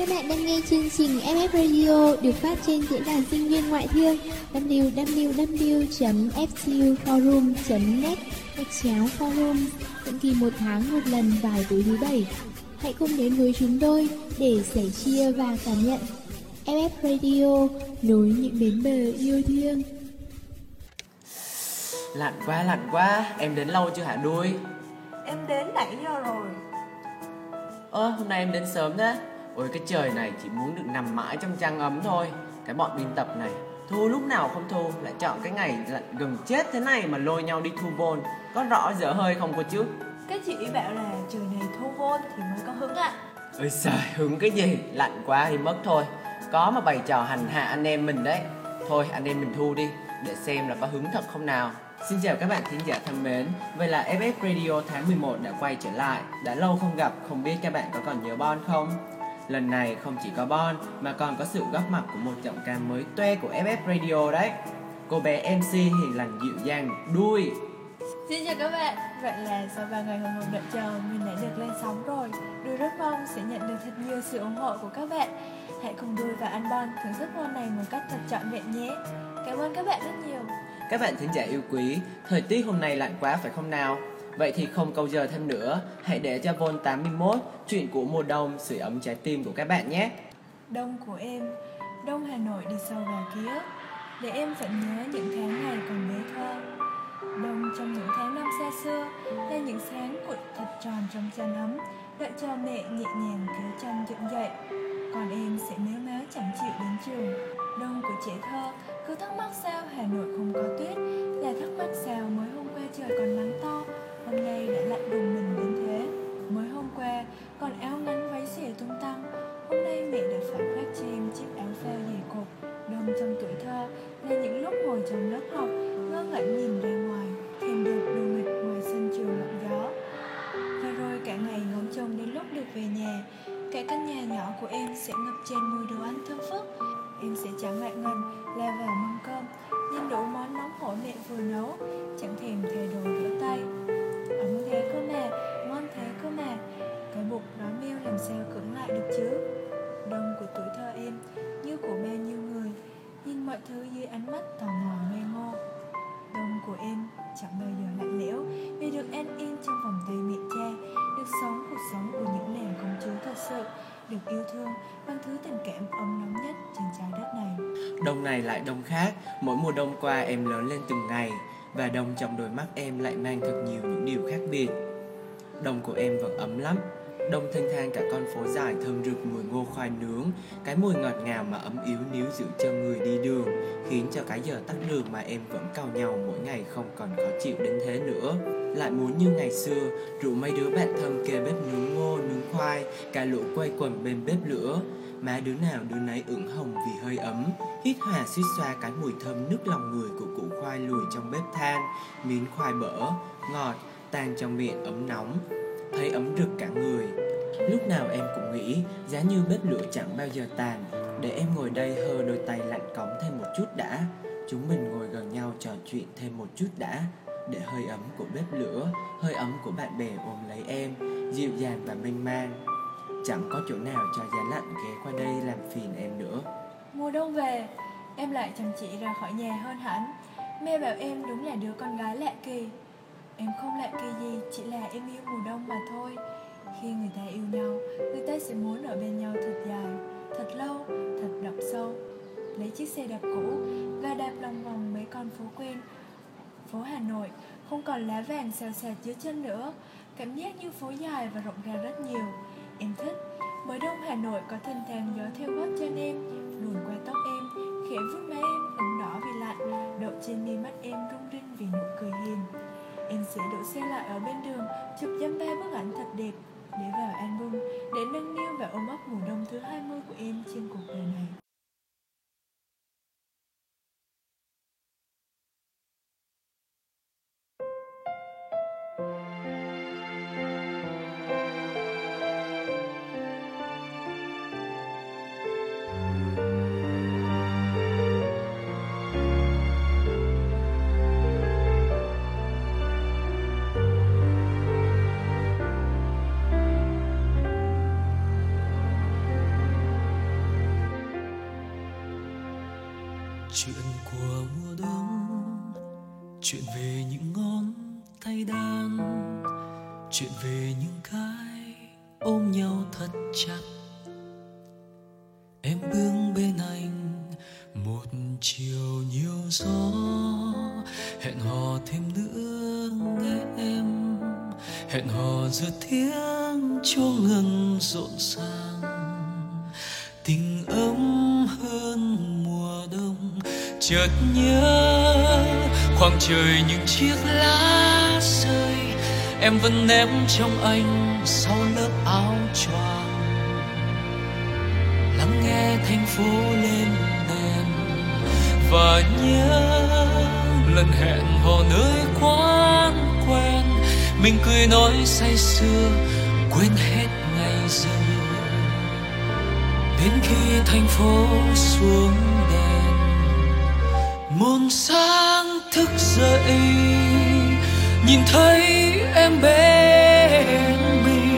Các bạn đang nghe chương trình FF Radio được phát trên diễn đàn sinh viên ngoại thương www.fcuforum.net gạch chéo forum định kỳ một tháng một lần vào tối thứ bảy. Hãy cùng đến với chúng tôi để sẻ chia và cảm nhận FF Radio nối những bến bờ yêu thương. Lạnh quá, lạnh quá, em đến lâu chưa hả đuôi? Em đến nãy giờ rồi Ơ, hôm nay em đến sớm thế Ôi cái trời này chỉ muốn được nằm mãi trong chăn ấm thôi. Cái bọn biên tập này Thu lúc nào không thu Lại chọn cái ngày lạnh gần chết thế này mà lôi nhau đi thu vôn. Có rõ dở hơi không cô chứ Cái chị bảo là trời này thu vôn thì mới có hứng ạ. À. Ôi trời, hứng cái gì? Lạnh quá thì mất thôi. Có mà bày trò hành hạ anh em mình đấy. Thôi anh em mình thu đi Để xem là có hứng thật không nào. Xin chào các bạn thính giả thân mến. Vậy là FF Radio tháng 11 đã quay trở lại. Đã lâu không gặp, không biết các bạn có còn nhớ Bon không? Lần này không chỉ có Bon mà còn có sự góp mặt của một giọng ca mới toe của FF Radio đấy. Cô bé MC hiền lành dịu dàng, đuôi. Xin chào các bạn, vậy là sau 3 ngày hồi hộp đợi chờ mình đã được lên sóng rồi. Đuôi rất mong sẽ nhận được thật nhiều sự ủng hộ của các bạn. Hãy cùng Đuôi và Anh Bon thưởng thức món này một cách thật trọn vẹn nhé. Cảm ơn các bạn rất nhiều. Các bạn thính giả yêu quý, thời tiết hôm nay lạnh quá phải không nào? Vậy thì không câu giờ thêm nữa, hãy để cho Vol 81 chuyện của mùa đông sưởi ấm trái tim của các bạn nhé. Đông của em, đông Hà Nội đi sâu vào ký ức, để em vẫn nhớ những tháng ngày còn bé thơ. Đông trong những tháng năm xa xưa là những sáng cuộn thật tròn trong chăn ấm, đợi cho mẹ nhẹ nhàng kéo chăn dựng dậy. Còn em sẽ méo méo chẳng chịu đến trường. Đông của trẻ thơ cứ thắc mắc sao Hà Nội không có tuyết Là thắc mắc sao mới hôm qua trời còn nắng to Hôm nay đã lại đùng mình đến thế. Mới hôm qua, còn áo ngắn váy xẻ tung tăng. Hôm nay mẹ đã phải khoác cho em chiếc áo phao dày cột Đông trong tuổi thơ, là những lúc ngồi trong lớp học, Ngơ ngẩn nhìn ra ngoài Thêm được đồ nghịch ngoài sân trường lộng gió. Và rồi cả ngày ngóng trông đến lúc được về nhà, Cả căn nhà nhỏ của em sẽ ngập tràn mùi đồ ăn thơm phức. Em sẽ chẳng ngại ngần la vào mâm cơm Nhìn đủ món nóng hổi mẹ vừa nấu, Chẳng thèm thay đồ rửa tay. Ấm thế cơ mà, ngon thế cơ mà. Cái bụng đói meo làm sao cưỡng lại được chứ? Đông của tuổi thơ em Như của bao nhiêu người. Nhìn mọi thứ dưới ánh mắt tò mò ngây ngô. Đông của em chẳng bao giờ lạnh lẽo Vì được an yên trong vòng tay mẹ cha. Được sống cuộc sống của những nàng công chúa thật sự. Được yêu thương bằng thứ tình cảm ấm nóng nhất trên trái đất này. Đông này lại đông khác, mỗi mùa đông qua em lớn lên từng ngày và đồng trong đôi mắt em lại mang thật nhiều những điều khác biệt. Đồng của em vẫn ấm lắm, đồng thanh thang cả con phố dài thơm rực mùi ngô khoai nướng, cái mùi ngọt ngào mà ấm yếu níu giữ chân người đi đường, khiến cho cái giờ tắt đường mà em vẫn cào nhau mỗi ngày không còn khó chịu đến thế nữa. Lại muốn như ngày xưa, rủ mấy đứa bạn thân kề bếp nướng ngô, nướng khoai, cả lũ quay quần bên bếp lửa. Má đứa nào đứa nấy ửng hồng vì hơi ấm, hít hòa suýt xoa cái mùi thơm nức lòng người của củ khoai lùi trong bếp than, miếng khoai bở, ngọt, tan trong miệng ấm nóng, thấy ấm rực cả người. Lúc nào em cũng nghĩ giá như bếp lửa chẳng bao giờ tàn Để em ngồi đây hơ đôi tay lạnh cống thêm một chút đã Chúng mình ngồi gần nhau trò chuyện thêm một chút đã Để hơi ấm của bếp lửa Hơi ấm của bạn bè ôm lấy em Dịu dàng và mênh mang Chẳng có chỗ nào cho giá lạnh ghé qua đây làm phiền em nữa. Mùa đông về, Em lại chăm chỉ ra khỏi nhà hơn hẳn. Mẹ bảo em đúng là đứa con gái lạ kỳ. Em không lạ kỳ gì, Chỉ là em yêu mùa đông mà thôi. Khi người ta yêu nhau, người ta sẽ muốn ở bên nhau thật dài, thật lâu, thật đậm sâu. Lấy chiếc xe đạp cũ và đạp lòng vòng mấy con phố quen phố hà nội, không còn lá vàng xào xạc dưới chân nữa. Cảm giác như phố dài và rộng ra rất nhiều em thích mới đông hà nội có thênh thang gió theo gót chân em, luồn qua tóc em, khẽ vuốt má em, ửng đỏ vì lạnh, đậu trên mi mắt em rung rinh vì nụ cười hiền em sẽ đổ xe lại ở bên đường, chụp dăm ba bức ảnh thật đẹp để vào album, để nâng niu và ôm ấp mùa đông thứ 20 của em trên cuộc đời này. Chiều nhiều gió, hẹn hò thêm nữa nghe em. Hẹn hò giữa tiếng chuông ngừng rộn ràng. Tình ấm hơn mùa đông, chợt nhớ khoảng trời những chiếc lá rơi. Em vẫn ném trong anh sau lớp áo choàng. Lắng nghe thành phố lên và nhớ lần hẹn hò nơi quán quen. Mình cười nói say sưa, quên hết ngày giờ. Đến khi thành phố xuống đèn môn sáng thức dậy, nhìn thấy em bên mình.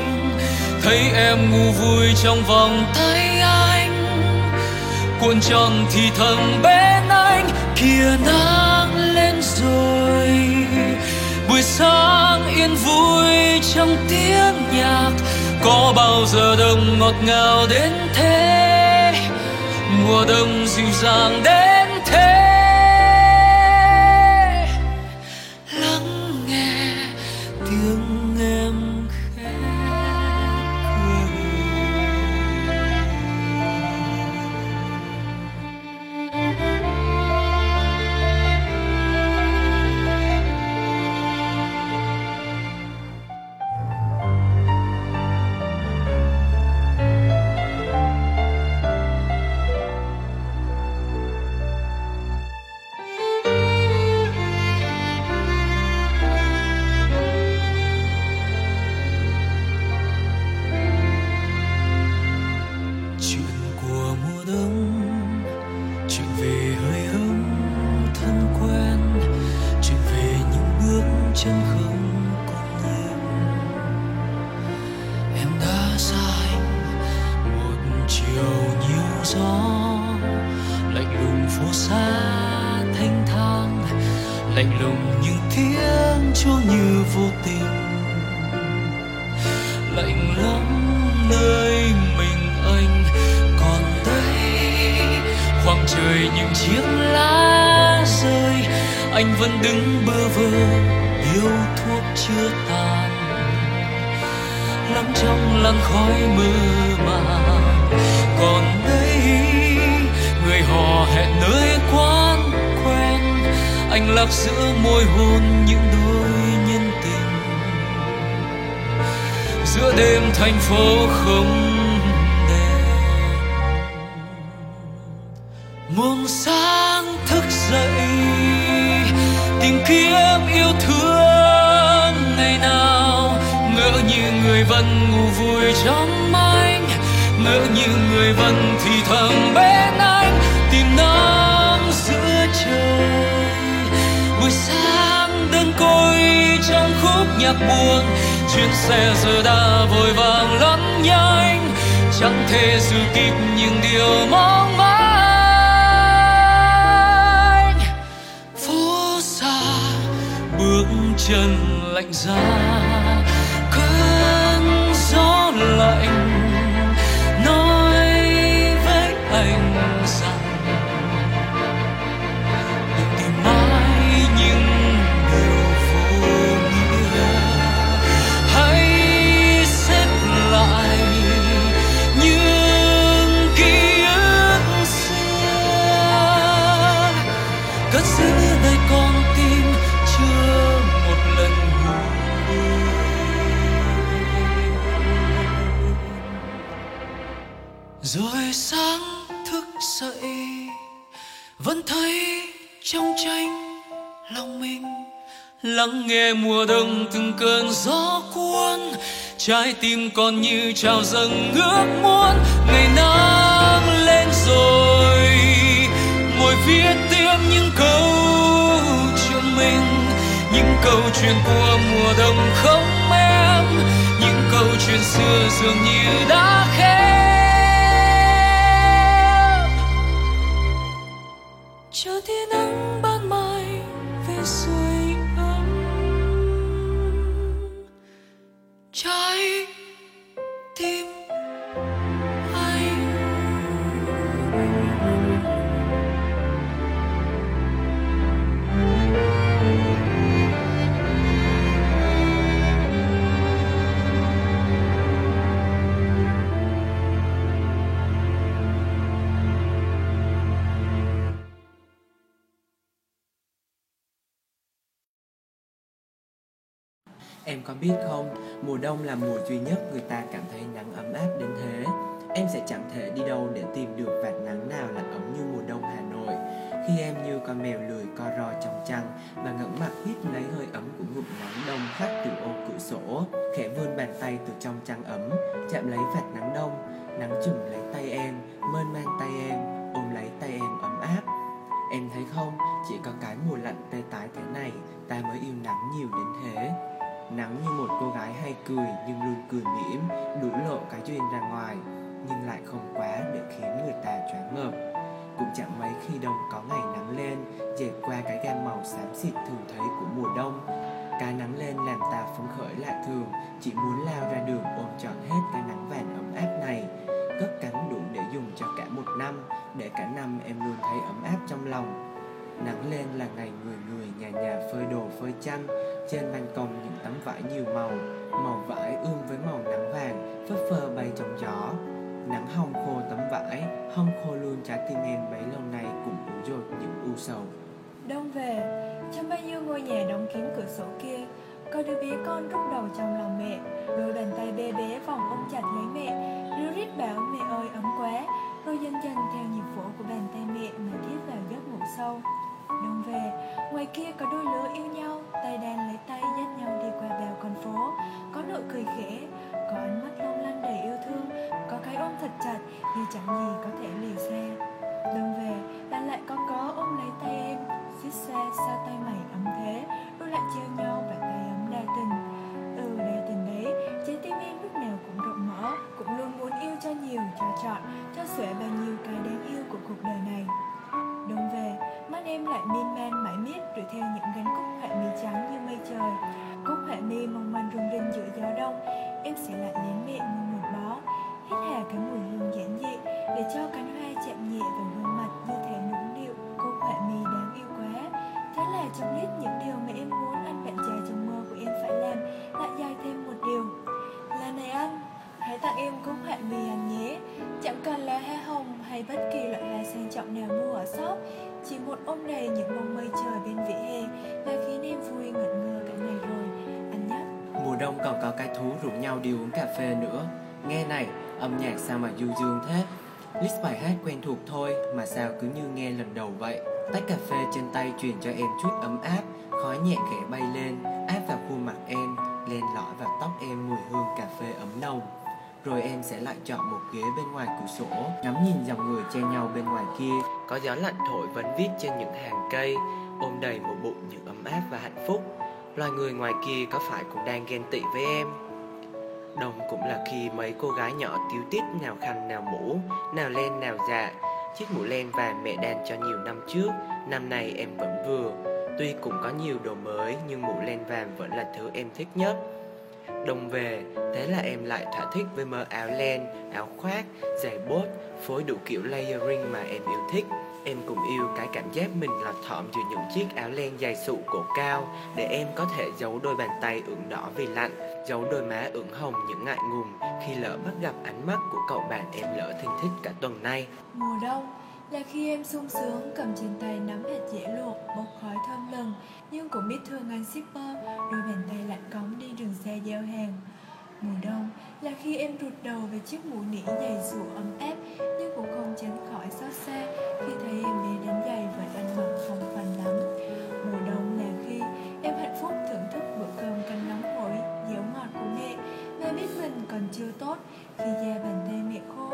Thấy em ngủ vui trong vòng tay anh, cuộn tròn thì thầm bên kia nắng lên rồi. Buổi sáng yên vui trong tiếng nhạc, có bao giờ đông ngọt ngào đến thế? Mùa đông dịu dàng đến thế. Lắng nghe tiếng anh lạc giữa môi hôn những đôi nhân tình. Giữa đêm thành phố không đèn. Muôn sáng thức dậy, tìm kiếm yêu thương ngày nào. Ngỡ như người vẫn ngủ vui trong anh ngỡ như người vẫn thì thầm bên anh nhắc buông. Chuyến xe giờ đã vội vàng lẫn nhanh chẳng thể giữ kịp những điều mong manh. Phố xa, bước chân lạnh giá. Cơn gió lạnh giữ nơi con tim chưa một lần ngủ. Rồi sáng thức dậy, vẫn thấy trong tranh lòng mình. Lắng nghe mùa đông từng cơn gió cuốn, trái tim còn như trào dâng ước muốn. Ngày nắng lên rồi ngồi viết tiếp những câu chuyện mình, những câu chuyện của mùa đông không em, những câu chuyện xưa dường như đã khép Em có biết không, mùa đông là mùa duy nhất người ta cảm thấy nắng ấm áp đến thế. Em sẽ chẳng thể đi đâu để tìm được vạt nắng nào là ấm như mùa đông Hà Nội. Khi em như con mèo lười co ro trong chăn và ngẩng mặt hít lấy hơi ấm của ngụm nắng đông hắt từ ô cửa sổ, khẽ vươn bàn tay từ trong chăn ấm, chạm lấy vạt nắng đông, nắng chùm lấy tay em, mơn man tay em, ôm lấy tay em ấm áp. Em thấy không, chỉ có cái mùa lạnh tê tái thế này, ta mới yêu nắng nhiều đến thế. Nắng như một cô gái hay cười nhưng luôn cười mỉm, đủ lộ cái duyên ra ngoài, nhưng lại không quá để khiến người ta choáng ngợp. Cũng chẳng mấy khi đông có ngày nắng lên, dệt qua cái gam màu xám xịt thường thấy của mùa đông. Cái nắng lên làm ta phấn khởi lạ thường, chỉ muốn lao ra đường ôm trọn hết cái nắng vàng ấm áp này, cất cánh đủ để dùng cho cả một năm, để cả năm em luôn thấy ấm áp trong lòng. Nắng lên là ngày người người nhà nhà phơi đồ phơi chăn trên ban công những tấm vải nhiều màu Màu vải ươm với màu nắng vàng Phất phơ bay trong gió. Nắng hồng khô tấm vải Hong khô luôn trái tim em bấy lâu nay Cũng ủ dột những u sầu. Đông về, trong bao nhiêu ngôi nhà đóng kín cửa sổ kia Có đứa bé con rút đầu trong lòng mẹ Đôi bàn tay bé bé vòng ôm chặt lấy mẹ Ríu rít bảo mẹ ơi ấm quá Rồi dần dần theo nhịp phổ của bàn tay mẹ mà thiết vào giấc ngủ sâu. Đông về, ngoài kia có đôi lứa yêu nhau. Tay đan lấy tay dắt nhau đi qua bèo con phố. Có nụ cười khẽ, có ánh mắt long lanh đầy yêu thương Có cái ôm thật chặt như chẳng gì có thể lìa xa. Đông về, bạn lại có có ôm lấy tay em Xích xa sao tay mày ấm thế. Đôi lại treo nhau và tay ấm đa tình. Ừ đa tình đấy Trái tim em lúc nào cũng rộng mở Cũng luôn muốn yêu cho nhiều, cho chọn Cho xuể bao nhiêu cái đáng yêu của cuộc đời này. Đông về, mắt em lại miên man mà du dương thế. List bài hát quen thuộc thôi mà sao cứ như nghe lần đầu vậy. Tách cà phê trên tay truyền cho em chút ấm áp Khói nhẹ khẽ bay lên, áp vào khuôn mặt em Len lỏi vào tóc em mùi hương cà phê ấm nồng. Rồi em sẽ lại chọn một ghế bên ngoài cửa sổ Ngắm nhìn dòng người che nhau bên ngoài kia. Có gió lạnh thổi vấn vít trên những hàng cây Ôm đầy một bụng những ấm áp và hạnh phúc. Loài người ngoài kia có phải cũng đang ghen tị với em? Đông cũng là khi mấy cô gái nhỏ tiếu tít nào khăn nào mũ Nào len nào dạ Chiếc mũ len vàng mẹ đan cho nhiều năm trước Năm nay em vẫn vừa. Tuy cũng có nhiều đồ mới Nhưng mũ len vàng vẫn là thứ em thích nhất. Đông về, thế là em lại thỏa thích với mơ áo len, áo khoác, giày bốt, phối đủ kiểu layering mà em yêu thích. Em cũng yêu cái cảm giác mình là thọm giữa những chiếc áo len dài sụ cổ cao để em có thể giấu đôi bàn tay ửng đỏ vì lạnh, giấu đôi má ửng hồng những ngại ngùng khi lỡ bắt gặp ánh mắt của cậu bạn em lỡ thinh thích cả tuần nay. Mùa đông, là khi em sung sướng, cầm trên tay nắm hạt dẻ luộc, bốc khói thơm lừng. Nhưng cũng biết thương anh shipper, đôi bàn tay lạnh cống đi đường xe giao hàng. Mùa đông, là khi em rụt đầu về chiếc mũ nỉ dày dù ấm áp, nhưng cũng không tránh khỏi xót xa khi thấy em bé đánh giày vẫn ăn mặc không phanh lắm. Chưa tốt khi da bàn tay mẹ khô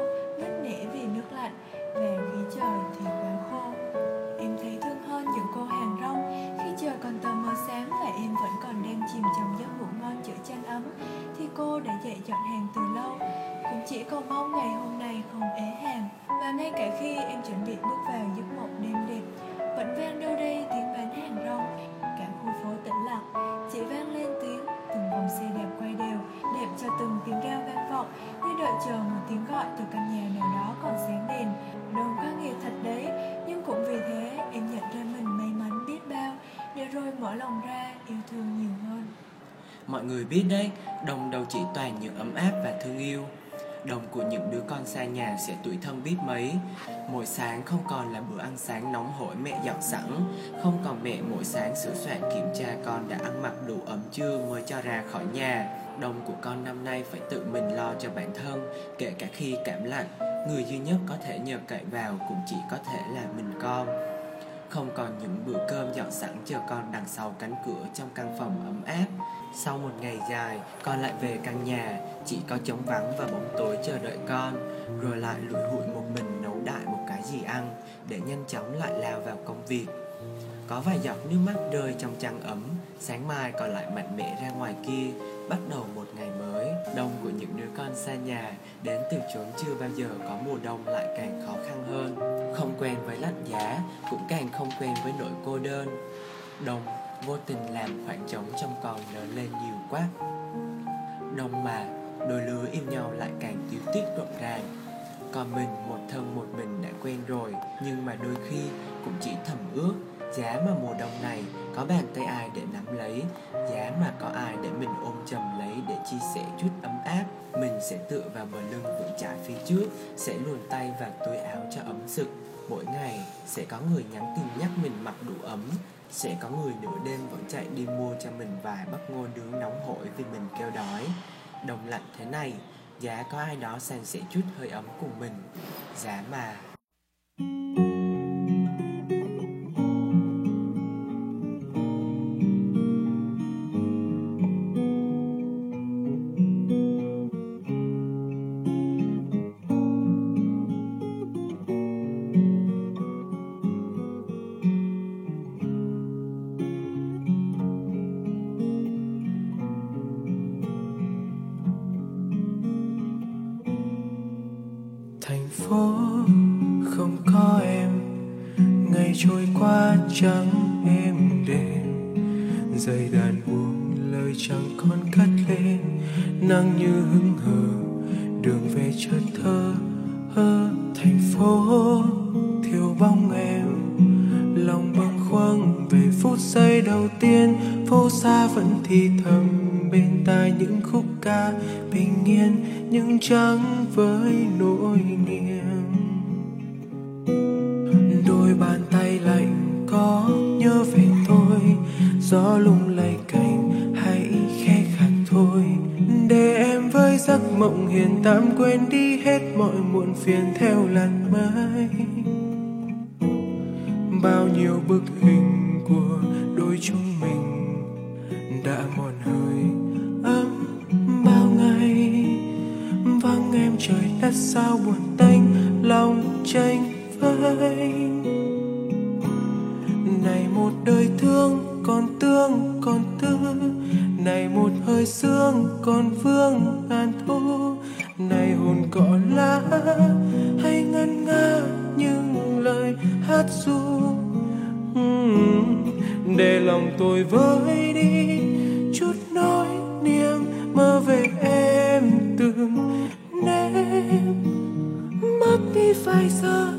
Mọi người biết đấy, đồng đâu chỉ toàn những ấm áp và thương yêu. Đồng của những đứa con xa nhà sẽ tuổi thân biết mấy. Mỗi sáng không còn là bữa ăn sáng nóng hổi mẹ dọn sẵn. Không còn mẹ mỗi sáng sửa soạn kiểm tra con đã ăn mặc đủ ấm chưa mới cho ra khỏi nhà. Đồng của con năm nay phải tự mình lo cho bản thân Kể cả khi cảm lạnh. Người duy nhất có thể nhờ cậy vào cũng chỉ có thể là mình con. Không còn những bữa cơm dọn sẵn chờ con đằng sau cánh cửa trong căn phòng ấm áp sau một ngày dài, con lại về căn nhà. Chỉ có trống vắng và bóng tối chờ đợi con, rồi lại lủi hụi một mình nấu đại một cái gì ăn, để nhanh chóng lại lao vào công việc. Có vài giọt nước mắt rơi trong trăng ấm, sáng mai còn lại mạnh mẽ ra ngoài kia. Bắt đầu một ngày mới, đông của những đứa con xa nhà, đến từ chốn chưa bao giờ có mùa đông lại càng khó khăn hơn. Không quen với lạnh giá, cũng càng không quen với nỗi cô đơn. Đông vô tình làm khoảng trống trong con lớn lên nhiều quá. Đông mà, đôi lứa yêu nhau lại càng tiêu tiết rộn ràng. Còn mình, một thân một mình đã quen rồi, nhưng mà đôi khi cũng chỉ thầm ước, giá mà mùa đông này có bàn tay ai để nắm lấy, giá mà có ai để mình ôm chầm lấy để chia sẻ chút ấm áp. Mình sẽ tựa vào bờ lưng vững chãi phía trước, sẽ luồn tay vào túi áo cho ấm sực mỗi ngày sẽ có người nhắn tin nhắc mình mặc đủ ấm, sẽ có người nửa đêm vẫn chạy đi mua cho mình vài bắp ngô nướng nóng hổi vì mình kêu đói. Đông lạnh thế này, giá có ai đó san sẻ chút hơi ấm cùng mình. Giá mà. Thành phố không có em. Ngày trôi qua trắng êm đềm dây đàn buông lời chẳng còn cất lên. Nắng như hứng hờ đường về chợt thơ, hơ thành phố thiếu bóng em. Lòng bâng khuâng về phút giây đầu tiên, phố xa vẫn thì thầm bên tai những khúc ca bình yên, nhưng chẳng với tạm quên đi hết mọi muộn phiền theo để lòng tôi vơi đi. Chút nỗi niềm mơ về em từng đêm mất đi vài giờ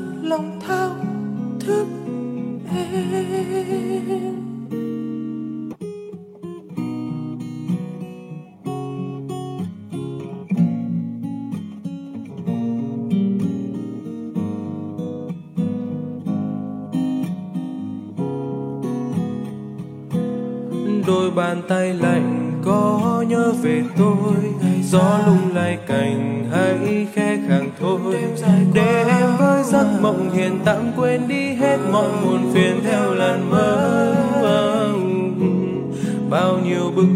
mộng hiền tạm quên đi hết mọi muộn phiền theo làn mơ bao nhiêu bức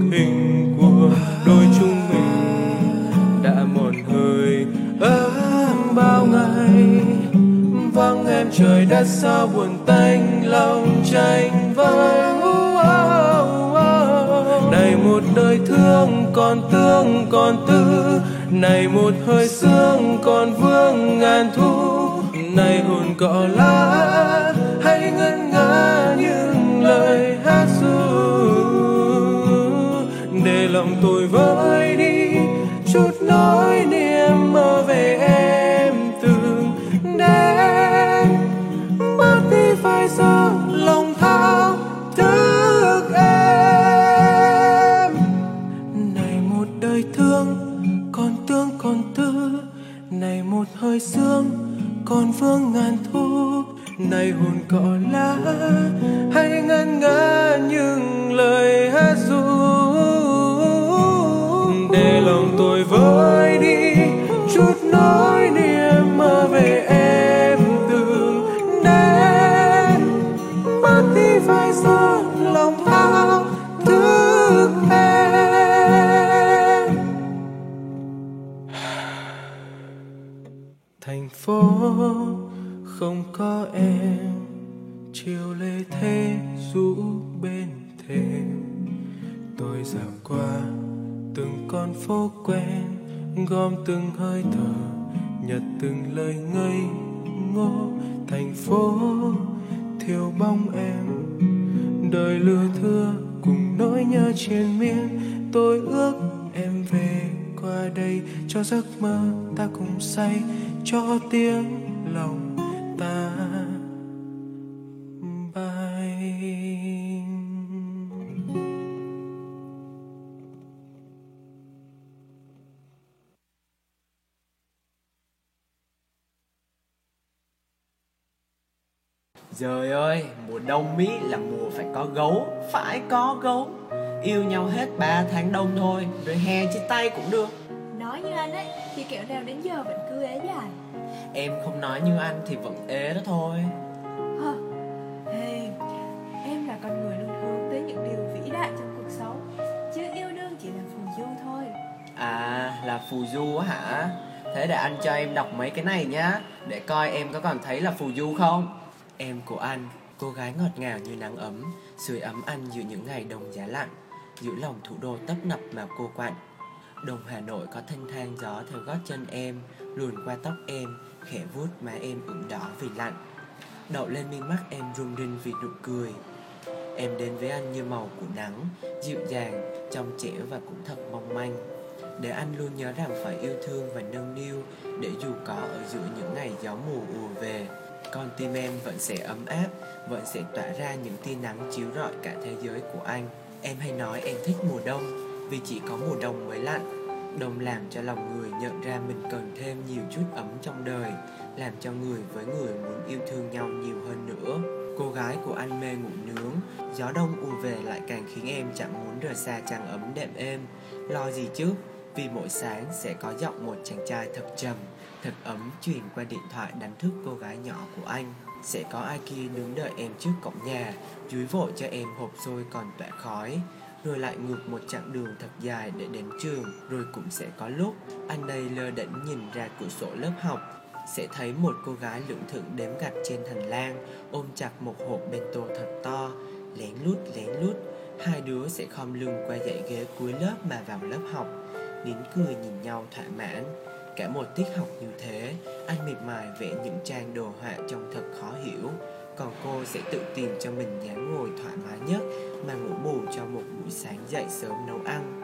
vơi đi, chút nỗi niềm mơ về em từng đêm. Mất đi phải giờ lòng thao thức em. Này một đời thương, còn tương còn tư. Vương ngàn thu Này hồn cỏ lá hay ngân nga những lời hát thế rũ bên thềm, tôi dạo qua từng con phố quen, gom từng hơi thở, nhặt từng lời ngây ngô. Thành phố thiếu bóng em, đời lừa thưa cùng nỗi nhớ triền miên. Tôi ước em về qua đây cho giấc mơ ta cùng say, cho tiếng lòng Trời ơi, mùa đông Mỹ là mùa phải có gấu, phải có gấu. Yêu nhau hết 3 tháng đông thôi, rồi hè chia tay cũng được. Nói như anh ấy Thì kẹo nào đến giờ vẫn cứ ế dài. Em không nói như anh thì vẫn ế đó thôi. Hờ Hey Em là con người luôn hướng tới những điều vĩ đại trong cuộc sống. Chứ yêu đương chỉ là phù du thôi. À, là phù du á hả? Thế để anh cho em đọc mấy cái này nhá Để coi em có còn thấy là phù du không Em của anh, cô gái ngọt ngào như nắng ấm Sưởi ấm anh giữa những ngày đông giá lạnh Giữa lòng thủ đô tấp nập mà cô quạnh. Đồng Hà Nội có thanh thang gió theo gót chân em Luồn qua tóc em, khẽ vuốt má em ửng đỏ vì lạnh Đậu lên mi mắt em rung rinh vì nụ cười. Em đến với anh như màu của nắng Dịu dàng, trong trẻo và cũng thật mong manh. Để anh luôn nhớ rằng phải yêu thương và nâng niu Để dù có ở giữa những ngày gió mùa ùa về. Con tim em vẫn sẽ ấm áp, Vẫn sẽ tỏa ra những tia nắng chiếu rọi cả thế giới của anh. Em hay nói em thích mùa đông, Vì chỉ có mùa đông mới lạnh. Đông làm cho lòng người nhận ra mình cần thêm nhiều chút ấm trong đời, Làm cho người với người muốn yêu thương nhau nhiều hơn nữa. Cô gái của anh mê ngủ nướng, Gió đông ùa về lại càng khiến em chẳng muốn rời xa chàng ấm đệm êm. Lo gì chứ? Vì mỗi sáng sẽ có giọng một chàng trai thật trầm, Thật ấm truyền qua điện thoại đánh thức cô gái nhỏ của anh. Sẽ có ai kia đứng đợi em trước cổng nhà, Dúi vội cho em hộp xôi còn tỏa khói. Rồi lại ngược một chặng đường thật dài để đến trường, rồi cũng sẽ có lúc anh đây lơ đễnh nhìn ra cửa sổ lớp học. Sẽ thấy một cô gái lưỡng thượng đếm gạch trên hành lang, ôm chặt một hộp bento thật to. Lén lút lén lút, hai đứa sẽ khom lưng qua dãy ghế cuối lớp mà vào lớp học nín cười nhìn nhau thỏa mãn. Cả một tiết học như thế, anh miệt mài vẽ những trang đồ họa trông thật khó hiểu. Còn cô sẽ tự tìm cho mình dáng ngồi thoải mái nhất mà ngủ bù cho một buổi sáng dậy sớm nấu ăn.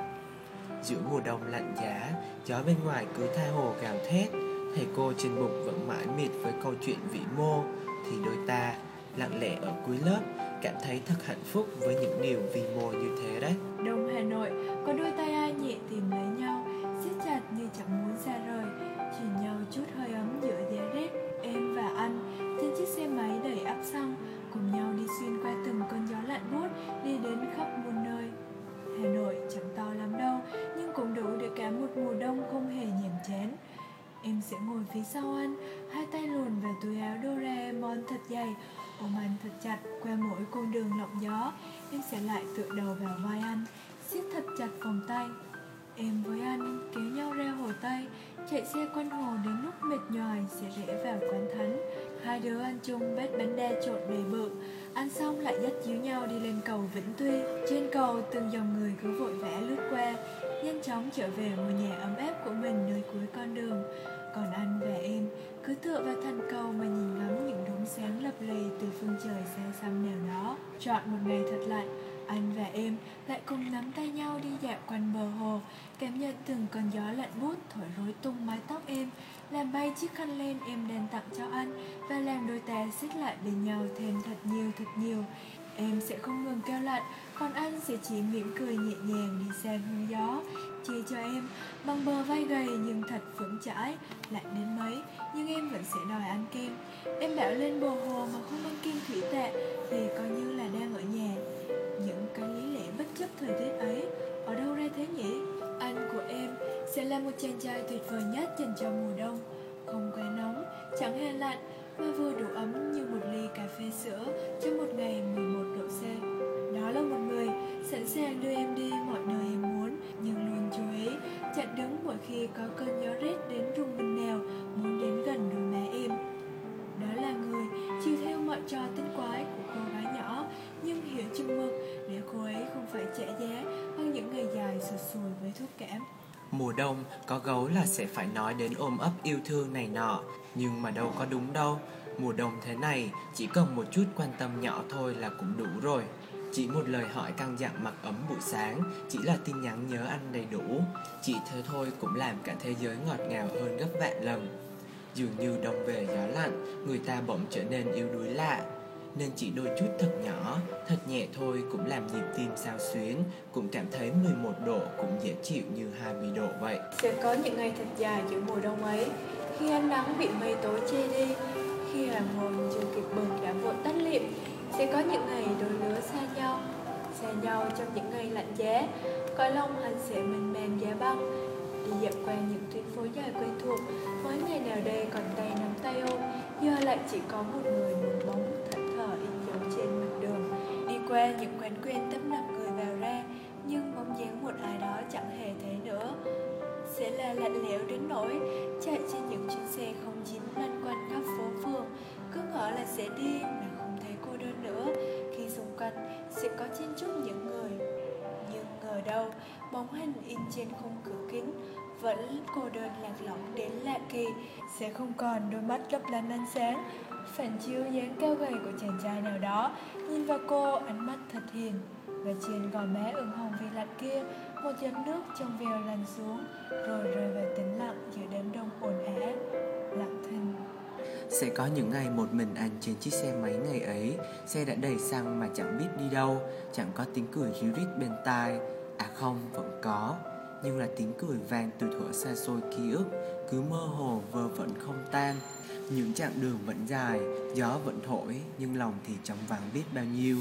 Giữa mùa đông lạnh giá, gió bên ngoài cứ tha hồ gào thét. Thầy cô trên bục vẫn mãi miệt với câu chuyện vĩ mô. Thì đôi ta, lặng lẽ ở cuối lớp cảm thấy thật hạnh phúc với những điều vi mô như thế đấy. Đông Hà Nội, có đôi tay ai nhẹ tìm lấy nhau, siết chặt như chẳng muốn xa rời. Truyền nhau chút hơi ấm giữa giá rét, em và anh, trên chiếc xe máy đầy ắp xăng cùng nhau đi xuyên qua từng cơn gió lạnh buốt, đi đến khắp muôn nơi. Hà Nội chẳng to lắm đâu, nhưng cũng đủ để cả một mùa đông không hề nhàm chán. Em sẽ ngồi phía sau anh, Hai tay luồn vào túi áo Doraemon thật dày Ôm anh thật chặt qua mỗi con đường lộng gió, Em sẽ lại tựa đầu vào vai anh, siết thật chặt vòng tay. Em với anh kéo nhau ra hồ Tây, Chạy xe quanh hồ đến lúc mệt nhòi Sẽ rẽ vào quán thánh. Hai đứa ăn chung bát bánh đa trộn đầy bự. Ăn xong lại dắt díu nhau đi lên cầu Vĩnh Tuy. Trên cầu từng dòng người cứ vội vã lướt qua, Nhanh chóng trở về ngôi nhà ấm áp của mình nơi cuối con đường. Còn anh và em cứ tựa vào thành cầu mà nhìn ngắm những đốm sáng lập lè từ phương trời xa xăm nào đó. Chọn một ngày thật lạnh anh và em lại cùng nắm tay nhau đi dạo quanh bờ hồ Cảm nhận từng cơn gió lạnh buốt thổi rối tung mái tóc em Làm bay chiếc khăn len em đang tặng cho anh Và làm đôi ta xích lại bên nhau thêm thật nhiều thật nhiều. Em sẽ không ngừng kêu lạnh, Còn anh sẽ chỉ mỉm cười nhẹ nhàng đi xa hướng gió chia cho em. Bằng bờ vai gầy nhưng thật vững chãi Lạnh đến mấy nhưng em vẫn sẽ đòi ăn kem. Em bảo lên bờ hồ mà không ăn kem thủy tệ Thì coi như là đang ở nhà. Những cái lý lẽ bất chấp thời tiết ấy Ở đâu ra thế nhỉ? Anh của em sẽ là một chàng trai tuyệt vời nhất dành cho mùa đông. Không quá nóng, chẳng hề lạnh Mà vừa đủ ấm như một ly cà phê sữa trong một ngày 11 độ C. Đó là một người sẵn sàng đưa em đi mọi nơi khi có cơn gió rét đến rùng mình nào, Muốn đến gần đôi má em. Đó là người chiều theo mọi trò tinh quái của cô gái nhỏ, Nhưng hiểu chừng mực để cô ấy không phải trả giá, hơn những ngày dài sụt sùi với thuốc cảm. Mùa đông, có gấu là sẽ phải nói đến ôm ấp yêu thương này nọ, Nhưng mà đâu có đúng đâu. Mùa đông thế này, chỉ cần một chút quan tâm nhỏ thôi là cũng đủ rồi. Chỉ một lời hỏi căng dặn mặc ấm buổi sáng Chỉ là tin nhắn nhớ anh đầy đủ. Chỉ thế thôi cũng làm cả thế giới ngọt ngào hơn gấp vạn lần. Dường như đông về gió lạnh Người ta bỗng trở nên yếu đuối lạ. Nên chỉ đôi chút thật nhỏ, thật nhẹ thôi cũng làm nhịp tim sao xuyến, cũng cảm thấy 11 độ cũng dễ chịu như 20 độ vậy. Sẽ có những ngày thật dài giữa mùa đông ấy, khi ánh nắng bị mây tối che đi, khi hàng hồn chưa kịp bừng đã vội tắt liệm, sẽ có những ngày đôi lứa xa nhau, xa nhau trong những ngày lạnh giá, cõi lòng anh sẽ mình mềm giá băng, đi dạo qua những tuyến phố dài quen thuộc, mới ngày nào đây còn tay nắm tay ôm, giờ lại chỉ có một người một bóng thẫn thờ in dấu trên mặt đường, đi qua những quán quen tấp in trên khung cửa kính. Vẫn cô đơn lạc lõng đến lạ kỳ. Sẽ không còn đôi mắt lấp lánh ánh sáng. Phản chiếu dáng cao gầy của chàng trai nào đó. Nhìn vào cô, ánh mắt thật hiền. Và trên gò má ửng hồng vì lạnh kia, một giọt nước trong veo lăn xuống, rồi rơi vào tĩnh lặng giữa đám đông ồn ào lặng thinh. Sẽ có những ngày một mình anh trên chiếc xe máy ngày ấy. Xe đã đầy xăng mà chẳng biết đi đâu. Chẳng có tiếng cười ríu rít bên tai. À không, vẫn có. Nhưng là tiếng cười vang từ thuở xa xôi ký ức. Cứ mơ hồ vơ vẫn không tan. Những chặng đường vẫn dài Gió vẫn thổi Nhưng lòng thì trống vắng biết bao nhiêu.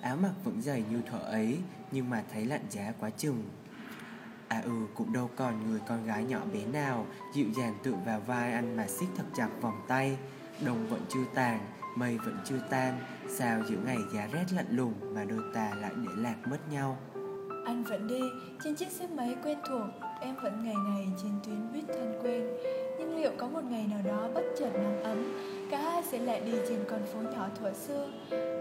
Áo mặc vẫn dày như thuở ấy Nhưng mà thấy lạnh giá quá chừng. À ừ cũng đâu còn người con gái nhỏ bé nào Dịu dàng tựa vào vai anh mà siết thật chặt vòng tay. Đông vẫn chưa tàn, mây vẫn chưa tan. Sao giữa ngày giá rét lạnh lùng mà đôi ta lại để lạc mất nhau? Anh vẫn đi. Trên chiếc xe máy quen thuộc, em vẫn ngày ngày trên tuyến buýt thân quen. Nhưng liệu có một ngày nào đó bất chợt nắng ấm, cả hai sẽ lại đi trên con phố nhỏ thuở xưa.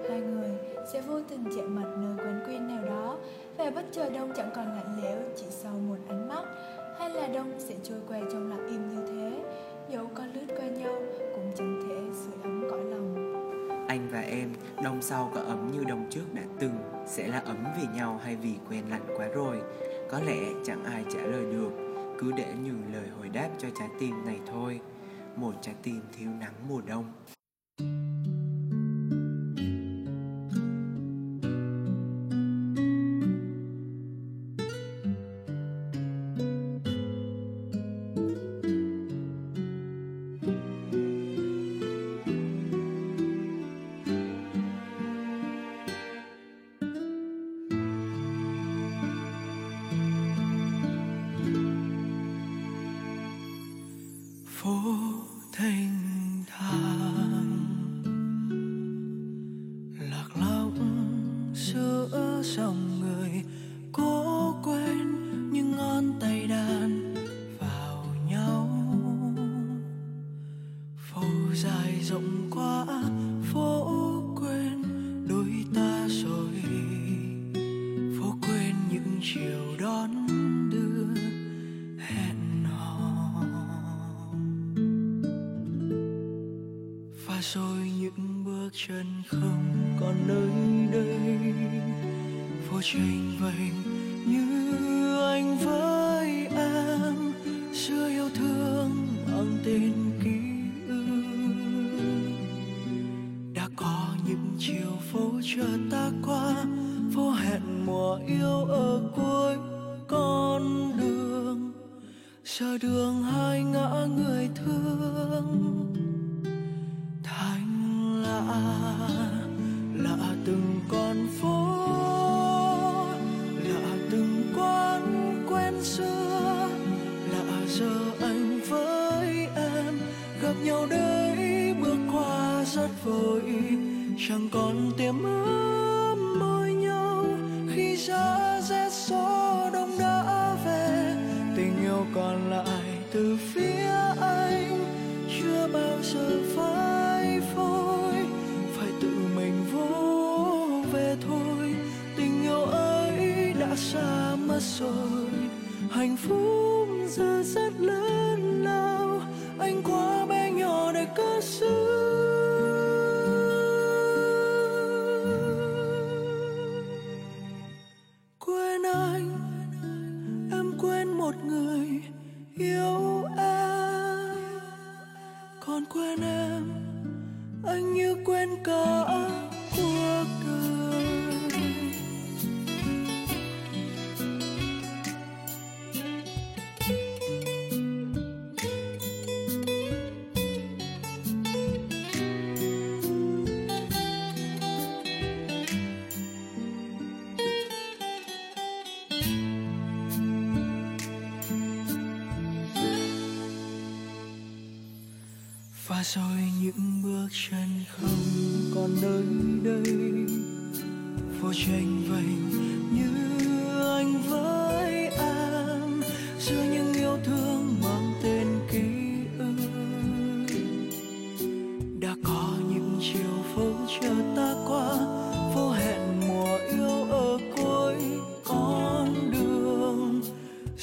Hai người sẽ vô tình chạm mặt nơi quán quen nào đó. Và bất chợt đông chẳng còn lạnh lẽo, chỉ sau một ánh mắt. Hay là đông sẽ trôi qua trong lặng im như thế. Dẫu có lướt qua nhau, cũng chẳng thể anh và em đông sau có ấm như đông trước đã từng, Sẽ là ấm vì nhau hay vì quen lạnh quá rồi. Có lẽ chẳng ai trả lời được, Cứ để nhường lời hồi đáp cho trái tim này thôi. Một trái tim thiếu nắng mùa đông. Rồi hạnh phúc giờ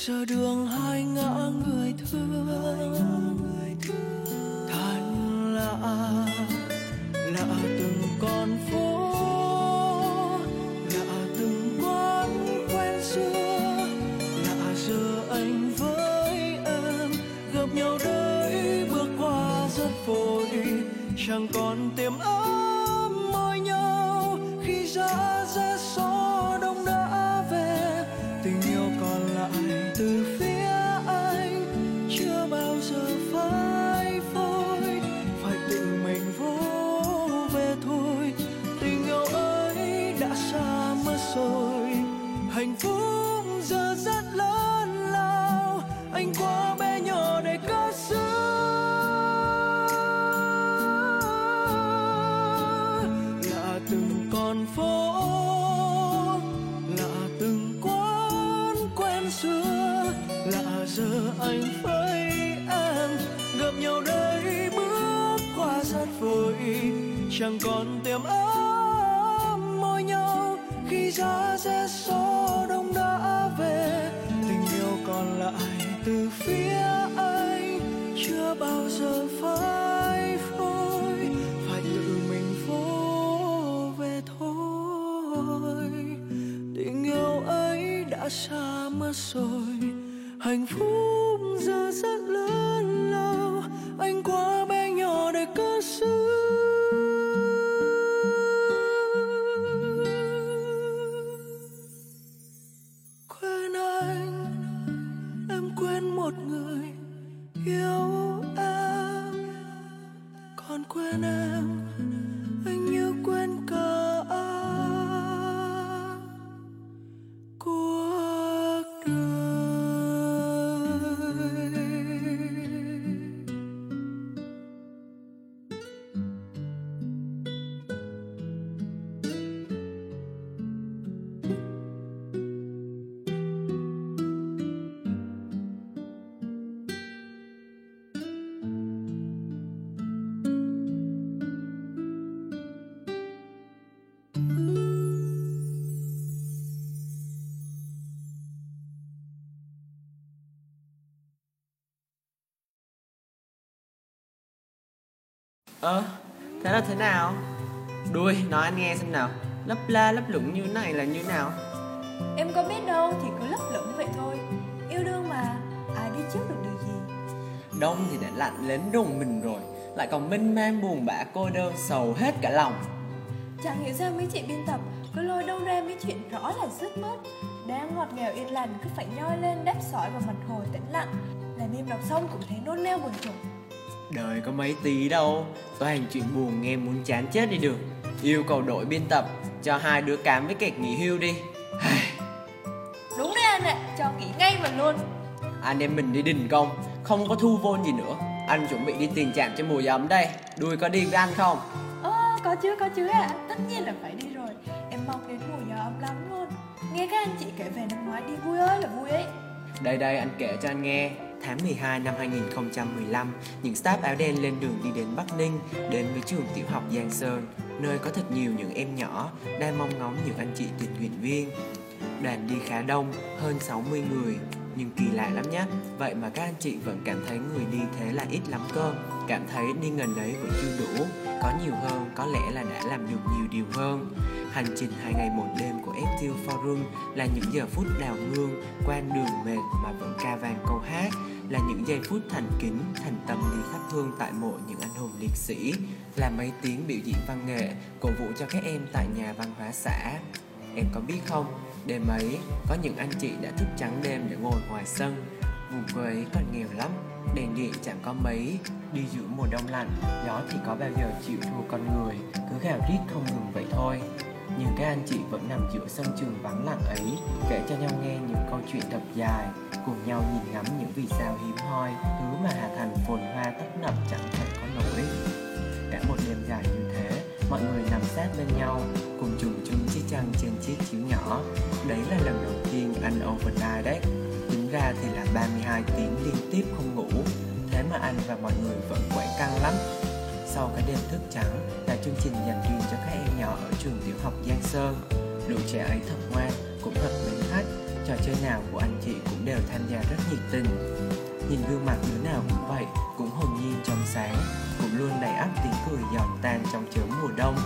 giờ đường hai ngã người thương. Thật lạ lạ từng con phố. Lạ từng quán quen xưa. Lạ giờ anh với em, gặp nhau đây bước qua rất vội chẳng còn tiềm ấm bao giờ phải phôi, phải tự mình vô về thôi. Tình yêu ấy đã xa mất rồi, hạnh phúc Ơ, thế là thế nào? Đuôi, nói anh nghe xem nào. Lấp la lấp lủng như này là như nào? Em có biết đâu thì cứ lấp lửng vậy thôi. Yêu đương mà Ai biết trước được điều gì? Đông thì đã lạnh đến rùng mình rồi Lại còn mênh mang buồn bã cô đơn sầu hết cả lòng. Chẳng hiểu sao mấy chị biên tập Cứ lôi đông ra mấy chuyện rõ là dứt mất. Đang ngọt ngào yên lành cứ phải nhoi lên đáp sỏi vào mặt hồ tĩnh lặng. Làm em đọc xong cũng thấy nôn nao buồn chồn Đời có mấy tí đâu Toàn chuyện buồn nghe muốn chán chết đi được. Yêu cầu đội biên tập Cho hai đứa cám với kẹt nghỉ hưu đi. Đúng đấy anh ạ, cho nghỉ ngay mà luôn. Anh em mình đi đình công Không có thu vôn gì nữa. Anh chuẩn bị đi tiền trạm cho mùa ấm đây. Đuôi có đi với anh không? Ơ, có chứ, có chứ ạ. Tất nhiên là phải đi rồi. Em mong đến mùa gió ấm lắm luôn. Nghe các anh chị kể về năm ngoái đi vui ơi là vui ấy. Đây đây anh kể cho anh nghe Tháng 12 năm 2015, những staff áo đen lên đường đi đến Bắc Ninh, đến với trường tiểu học Giang Sơn, nơi có thật nhiều những em nhỏ đang mong ngóng những anh chị tình nguyện viên. Đoàn đi khá đông, hơn 60 người, nhưng kỳ lạ lắm nhé. Vậy mà các anh chị vẫn cảm thấy người đi thế là ít lắm cơ. Cảm thấy đi ngần ấy vẫn chưa đủ, có nhiều hơn có lẽ là đã làm được nhiều điều hơn. Hành trình hai ngày một đêm của FTU Forum là những giờ phút đào mương, quan đường mệt mà vẫn ca vang câu hát, là những giây phút thành kính, thành tâm đi thắp hương tại mộ những anh hùng liệt sĩ, là mấy tiếng biểu diễn văn nghệ, cổ vũ cho các em tại nhà văn hóa xã. Em có biết không, đêm ấy có những anh chị đã thức trắng đêm để ngồi ngoài sân. Vùng quê ấy còn nghèo lắm, đèn điện chẳng có mấy, đi giữa mùa đông lạnh, gió thì có bao giờ chịu thua con người, cứ gào rít không ngừng vậy thôi. Nhưng các anh chị vẫn nằm giữa sân trường vắng lặng ấy, Kể cho nhau nghe những câu chuyện thật dài, Cùng nhau nhìn ngắm những vì sao hiếm hoi, Thứ mà Hà Thành phồn hoa tấp nập chẳng thể có nổi. Cả một đêm dài như thế, Mọi người nằm sát bên nhau, Cùng trùng chung chiếc chăn trên chiếc chiếu nhỏ. Đấy là lần đầu tiên anh overnight đấy. Tính ra thì là 32 tiếng liên tiếp không ngủ. Thế mà anh và mọi người vẫn quậy căng lắm sau cái đêm thức trắng là chương trình dành riêng cho các em nhỏ ở trường tiểu học Giang Sơn. Lũ trẻ ấy thật ngoan, cũng thật mến khách, trò chơi nào của anh chị cũng đều tham gia rất nhiệt tình. Nhìn gương mặt đứa nào cũng vậy, cũng hồn nhiên trong sáng, cũng luôn đầy ắp tiếng cười giòn tan trong chớm mùa đông.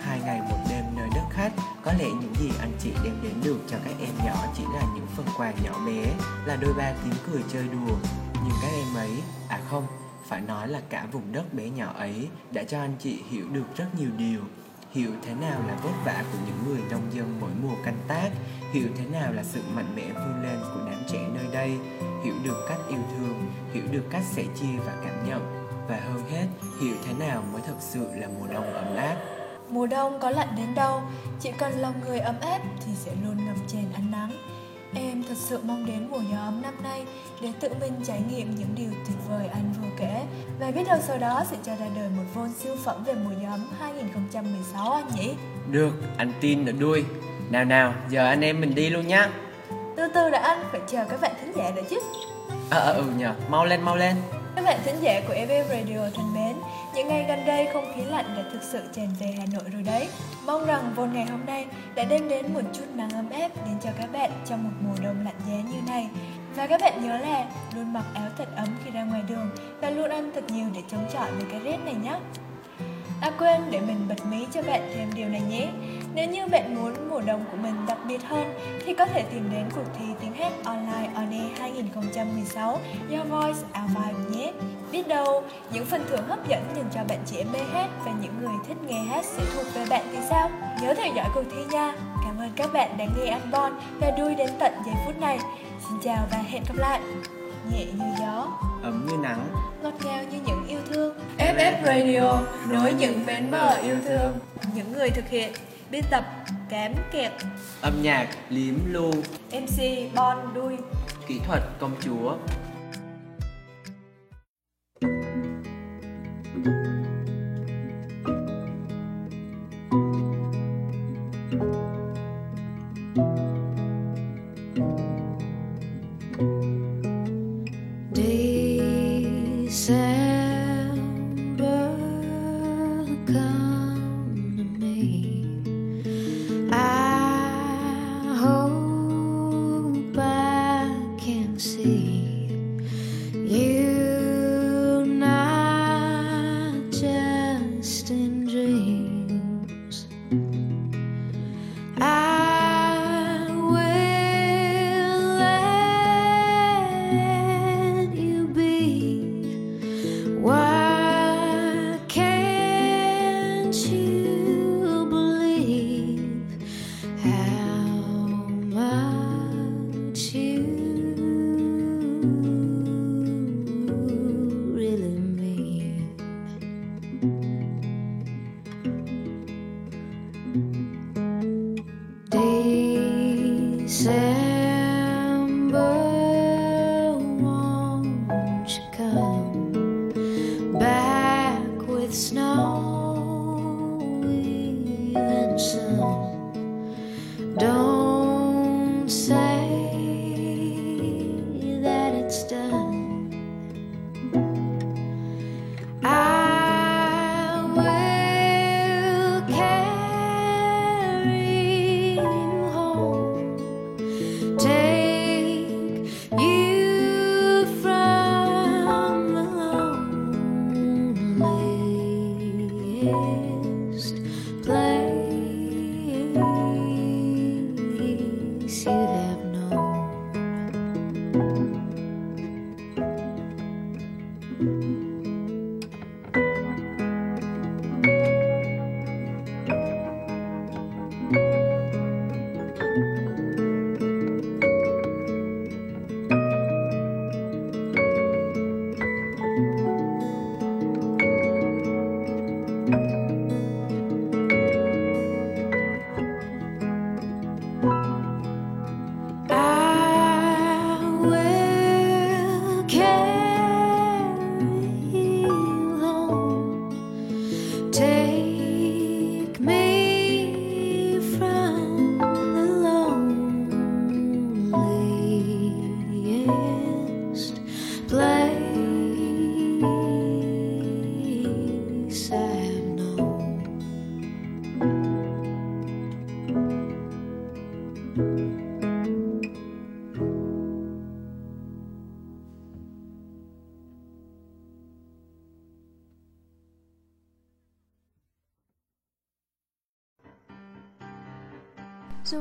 Hai ngày một đêm nơi đất khách, có lẽ những gì anh chị đem đến được cho các em nhỏ chỉ là những phần quà nhỏ bé, là đôi ba tiếng cười chơi đùa. Nhưng các em ấy, à không, phải nói là cả vùng đất bé nhỏ ấy đã cho anh chị hiểu được rất nhiều điều. Hiểu thế nào là vất vả của những người nông dân mỗi mùa canh tác hiểu thế nào là sự mạnh mẽ vươn lên của đám trẻ nơi đây hiểu được cách yêu thương hiểu được cách sẻ chia và cảm nhận. Và hơn hết hiểu thế nào mới thực sự là mùa đông ấm áp. Mùa đông có lạnh đến đâu, chỉ cần lòng người ấm áp thì sẽ luôn ngập tràn ánh nắng. Em thật sự mong đến mùa gió ấm năm nay để tự mình trải nghiệm những điều tuyệt vời anh vừa kể. Và biết đâu sau đó sẽ cho ra đời một vôn siêu phẩm về mùa ấm 2016 anh nhỉ? được anh tin ở đuôi. Nào nào giờ anh em mình đi luôn nhá. Từ từ đã anh, phải chờ các bạn thính giả nữa chứ. ờ à, ừ nhờ. Mau lên mau lên. Các bạn thính giả của FF Radio thân mến, những ngày gần đây không khí lạnh đã thực sự tràn về Hà Nội rồi đấy. Mong rằng vôn ngày hôm nay đã đem đến một chút nắng ấm áp đến cho các bạn trong một mùa đông lạnh giá như này. Và các bạn nhớ là luôn mặc áo thật ấm khi ra ngoài đường và luôn ăn thật nhiều để chống chọi với cái rét này nhé. À quên để mình bật mí cho bạn thêm điều này nhé. Nếu như bạn muốn mùa đông của mình đặc biệt hơn Thì có thể tìm đến cuộc thi tiếng hát online on air 2016 do Voice Our Vibe nhé. Biết đâu, những phần thưởng hấp dẫn dành cho bạn trẻ mê hát và những người thích nghe hát sẽ thuộc về bạn thì sao? Nhớ theo dõi cuộc thi nha! Cảm ơn các bạn đã nghe anh Bon và đuôi đến tận giây phút này. Xin chào và hẹn gặp lại. Nhẹ như gió. Ấm như nắng. Ngọt ngào như những yêu thương FF Radio nối những bến bờ yêu thương. Những người thực hiện biên tập Cám Kẹt âm nhạc liếm lu. MC Bon Đuôi. Kỹ thuật công chúa